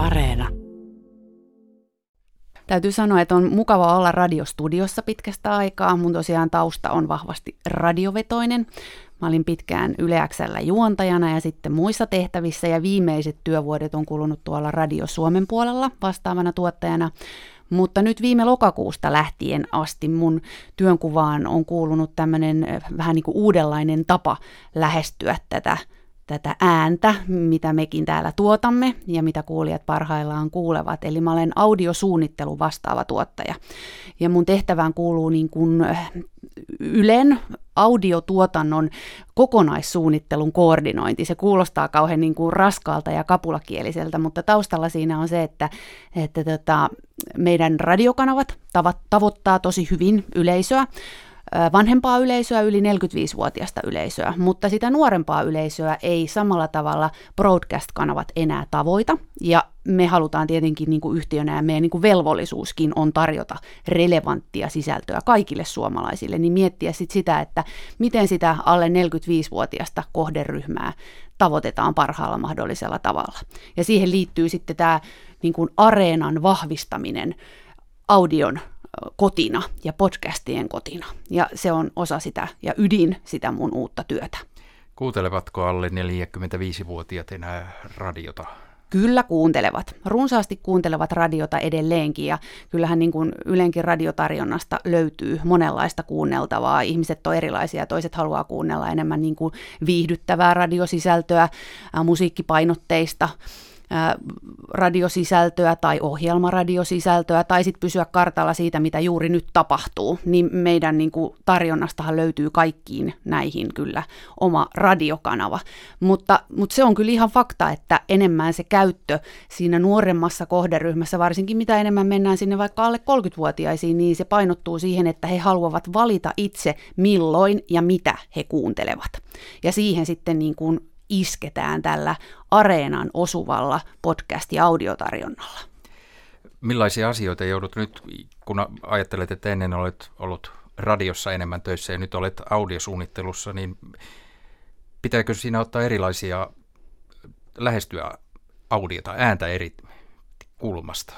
Areena. Täytyy sanoa, että on mukava olla radiostudiossa pitkästä aikaa. Mun tosiaan tausta on vahvasti radiovetoinen. Mä olin pitkään Yleäksellä juontajana ja sitten muissa tehtävissä ja viimeiset työvuodet on kulunut tuolla Radio Suomen puolella vastaavana tuottajana. Mutta nyt viime lokakuusta lähtien asti mun työnkuvaan on kuulunut tämmöinen vähän niin kuin uudenlainen tapa lähestyä tätä tätä ääntä, mitä mekin täällä tuotamme ja mitä kuulijat parhaillaan kuulevat. Eli mä olen audiosuunnittelu vastaava tuottaja. Ja mun tehtävään kuuluu niin kuin Ylen audiotuotannon kokonaissuunnittelun koordinointi. Se kuulostaa kauhean niin kuin raskaalta ja kapulakieliseltä, mutta taustalla siinä on se, että, että tota, meidän radiokanavat tavoittaa tosi hyvin yleisöä, vanhempaa yleisöä, yli 45-vuotiaista yleisöä, mutta sitä nuorempaa yleisöä ei samalla tavalla broadcast-kanavat enää tavoita. Ja me halutaan tietenkin niin kuin yhtiönä ja meidän niin kuin velvollisuuskin on tarjota relevanttia sisältöä kaikille suomalaisille, niin miettiä sit sitä, että miten sitä alle 45-vuotiaista kohderyhmää tavoitetaan parhaalla mahdollisella tavalla. Ja siihen liittyy sitten tämä niin kuin areenan vahvistaminen audion kotina ja podcastien kotina. Ja se on osa sitä ja ydin sitä mun uutta työtä. Kuuntelevatko alle 45-vuotiaat enää radiota? Kyllä kuuntelevat. Runsaasti kuuntelevat radiota edelleenkin ja kyllähän niin kuin Ylenkin radiotarjonnasta löytyy monenlaista kuunneltavaa. Ihmiset on erilaisia, toiset haluaa kuunnella enemmän niin kuin viihdyttävää radiosisältöä, musiikkipainotteista radiosisältöä tai ohjelmaradiosisältöä tai sitten pysyä kartalla siitä, mitä juuri nyt tapahtuu, niin meidän niin kuin, tarjonnastahan löytyy kaikkiin näihin kyllä oma radiokanava. Mutta, mutta se on kyllä ihan fakta, että enemmän se käyttö siinä nuoremmassa kohderyhmässä, varsinkin mitä enemmän mennään sinne vaikka alle 30-vuotiaisiin, niin se painottuu siihen, että he haluavat valita itse milloin ja mitä he kuuntelevat. Ja siihen sitten niin kuin isketään tällä areenan osuvalla podcast- ja audiotarjonnalla. Millaisia asioita joudut nyt, kun ajattelet, että ennen olet ollut radiossa enemmän töissä ja nyt olet audiosuunnittelussa, niin pitääkö siinä ottaa erilaisia lähestyä audiota, ääntä eri kulmasta?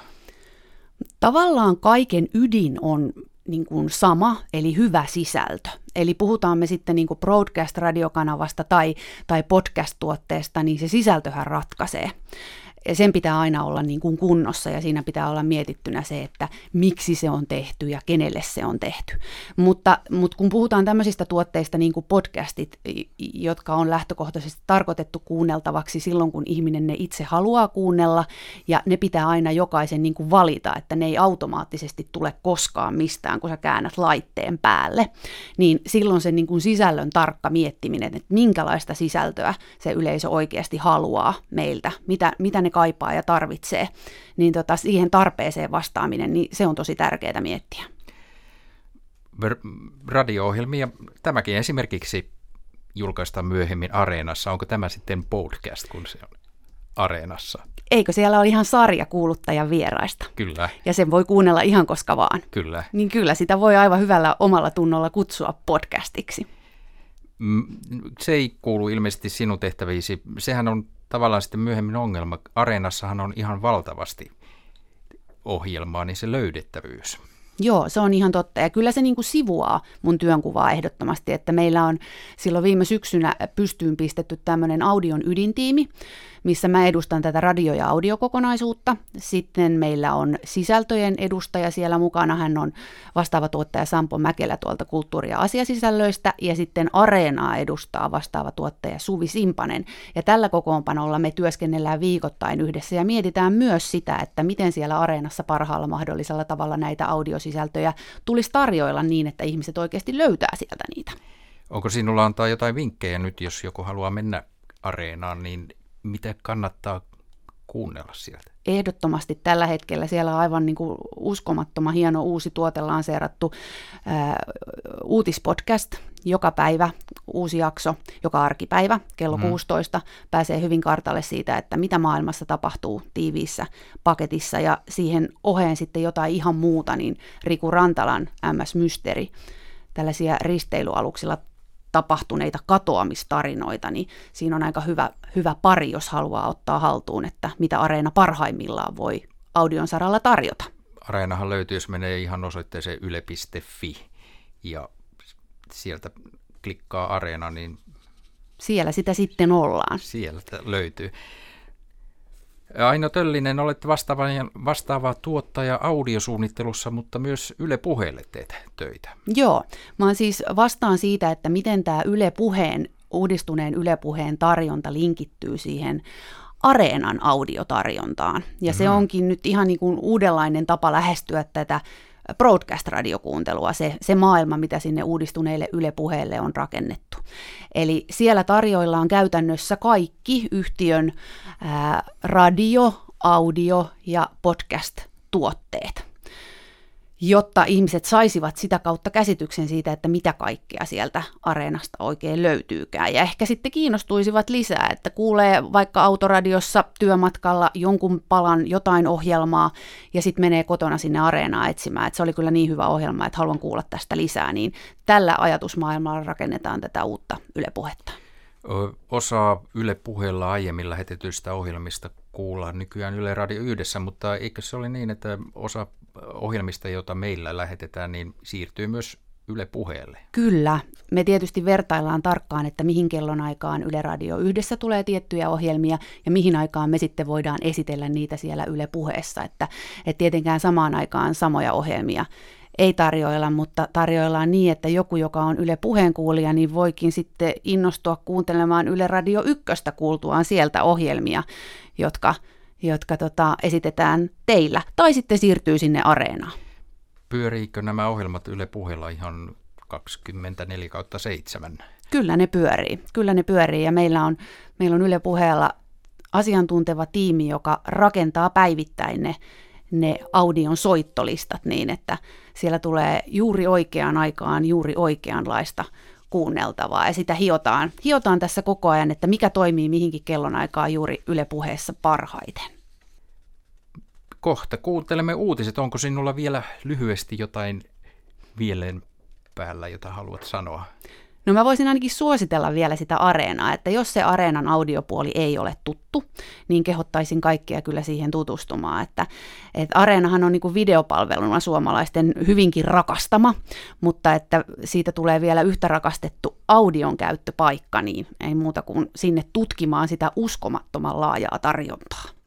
Tavallaan kaiken ydin on niin kuin sama, eli hyvä sisältö. Eli puhutaan me sitten niin kuin broadcast-radiokanavasta tai, tai podcast-tuotteesta, niin se sisältöhän ratkaisee sen pitää aina olla niin kuin kunnossa ja siinä pitää olla mietittynä se, että miksi se on tehty ja kenelle se on tehty. Mutta, mutta kun puhutaan tämmöisistä tuotteista niin kuin podcastit, jotka on lähtökohtaisesti tarkoitettu kuunneltavaksi silloin, kun ihminen ne itse haluaa kuunnella ja ne pitää aina jokaisen niin kuin valita, että ne ei automaattisesti tule koskaan mistään, kun sä käännät laitteen päälle, niin silloin se niin kuin sisällön tarkka miettiminen, että minkälaista sisältöä se yleisö oikeasti haluaa meiltä, mitä, mitä ne kaipaa ja tarvitsee, niin tota, siihen tarpeeseen vastaaminen, niin se on tosi tärkeää miettiä. Radio-ohjelmia, tämäkin esimerkiksi julkaistaan myöhemmin Areenassa. Onko tämä sitten podcast, kun se on Areenassa? Eikö siellä ole ihan sarja kuuluttajan vieraista? Kyllä. Ja sen voi kuunnella ihan koska vaan. Kyllä. Niin kyllä, sitä voi aivan hyvällä omalla tunnolla kutsua podcastiksi. Se ei kuulu ilmeisesti sinun tehtäviisi. Sehän on tavallaan sitten myöhemmin ongelma. Areenassahan on ihan valtavasti ohjelmaa, niin se löydettävyys. Joo, se on ihan totta. Ja kyllä se niin kuin sivuaa mun työnkuvaa ehdottomasti, että meillä on silloin viime syksynä pystyyn pistetty tämmöinen audion ydintiimi, missä mä edustan tätä radio- ja audiokokonaisuutta. Sitten meillä on sisältöjen edustaja siellä mukana. Hän on vastaava tuottaja Sampo Mäkelä tuolta kulttuuri- ja asiasisällöistä. Ja sitten Areenaa edustaa vastaava tuottaja Suvi Simpanen. Ja tällä kokoonpanolla me työskennellään viikoittain yhdessä ja mietitään myös sitä, että miten siellä Areenassa parhaalla mahdollisella tavalla näitä audiosisältöjä tulisi tarjoilla niin, että ihmiset oikeasti löytää sieltä niitä. Onko sinulla antaa jotain vinkkejä nyt, jos joku haluaa mennä areenaan, niin mitä kannattaa kuunnella sieltä? Ehdottomasti tällä hetkellä siellä on aivan niin kuin uskomattoman hieno uusi tuote lanseerattu ää, uutispodcast. Joka päivä uusi jakso, joka arkipäivä kello mm. 16 pääsee hyvin kartalle siitä, että mitä maailmassa tapahtuu tiiviissä paketissa ja siihen oheen sitten jotain ihan muuta, niin Riku Rantalan MS Mysteri, tällaisia risteilyaluksilla tapahtuneita katoamistarinoita, niin siinä on aika hyvä, hyvä pari, jos haluaa ottaa haltuun, että mitä Areena parhaimmillaan voi audion saralla tarjota. Areenahan löytyy, jos menee ihan osoitteeseen yle.fi ja sieltä klikkaa Areena, niin siellä sitä sitten ollaan. Sieltä löytyy. Aino Töllinen, olette vastaava, vastaava tuottaja audiosuunnittelussa, mutta myös Yle Puheelle teet töitä. Joo, mä siis vastaan siitä, että miten tämä Yle Puheen, uudistuneen Yle Puheen tarjonta linkittyy siihen Areenan audiotarjontaan. Ja mm-hmm. se onkin nyt ihan niin kuin uudenlainen tapa lähestyä tätä broadcast-radiokuuntelua, se, se maailma, mitä sinne uudistuneille Yle Puheelle on rakennettu. Eli siellä tarjoillaan käytännössä kaikki yhtiön ää, radio, audio ja podcast-tuotteet jotta ihmiset saisivat sitä kautta käsityksen siitä, että mitä kaikkea sieltä areenasta oikein löytyykään. Ja ehkä sitten kiinnostuisivat lisää, että kuulee vaikka autoradiossa työmatkalla jonkun palan jotain ohjelmaa ja sitten menee kotona sinne areenaan etsimään, että se oli kyllä niin hyvä ohjelma, että haluan kuulla tästä lisää, niin tällä ajatusmaailmalla rakennetaan tätä uutta Yle Puhetta. Osa Yle puheella aiemmin lähetetyistä ohjelmista kuullaan nykyään Yle Radio yhdessä, mutta eikö se ole niin, että osa ohjelmista, joita meillä lähetetään, niin siirtyy myös Yle puheelle? Kyllä. Me tietysti vertaillaan tarkkaan, että mihin kellonaikaan Yle Radio yhdessä tulee tiettyjä ohjelmia ja mihin aikaan me sitten voidaan esitellä niitä siellä Yle puheessa. Että, että tietenkään samaan aikaan samoja ohjelmia ei tarjoilla, mutta tarjoillaan niin, että joku, joka on Yle puheenkuulija, niin voikin sitten innostua kuuntelemaan Yle Radio ykköstä kuultuaan sieltä ohjelmia, jotka, jotka tota, esitetään teillä, tai sitten siirtyy sinne areenaan. Pyöriikö nämä ohjelmat Yle puheella ihan 24 kautta 7? Kyllä ne pyörii, kyllä ne pyörii ja meillä on, meillä on Yle puheella asiantunteva tiimi, joka rakentaa päivittäin ne, ne audion soittolistat niin, että siellä tulee juuri oikeaan aikaan juuri oikeanlaista kuunneltavaa ja sitä hiotaan, hiotaan tässä koko ajan, että mikä toimii mihinkin kellonaikaan juuri Yle puheessa parhaiten. Kohta kuuntelemme uutiset. Onko sinulla vielä lyhyesti jotain vieleen päällä, jota haluat sanoa? No mä voisin ainakin suositella vielä sitä areenaa, että jos se areenan audiopuoli ei ole tuttu, niin kehottaisin kaikkia kyllä siihen tutustumaan. Että, että areenahan on niin kuin videopalveluna suomalaisten hyvinkin rakastama, mutta että siitä tulee vielä yhtä rakastettu audion käyttöpaikka, niin ei muuta kuin sinne tutkimaan sitä uskomattoman laajaa tarjontaa.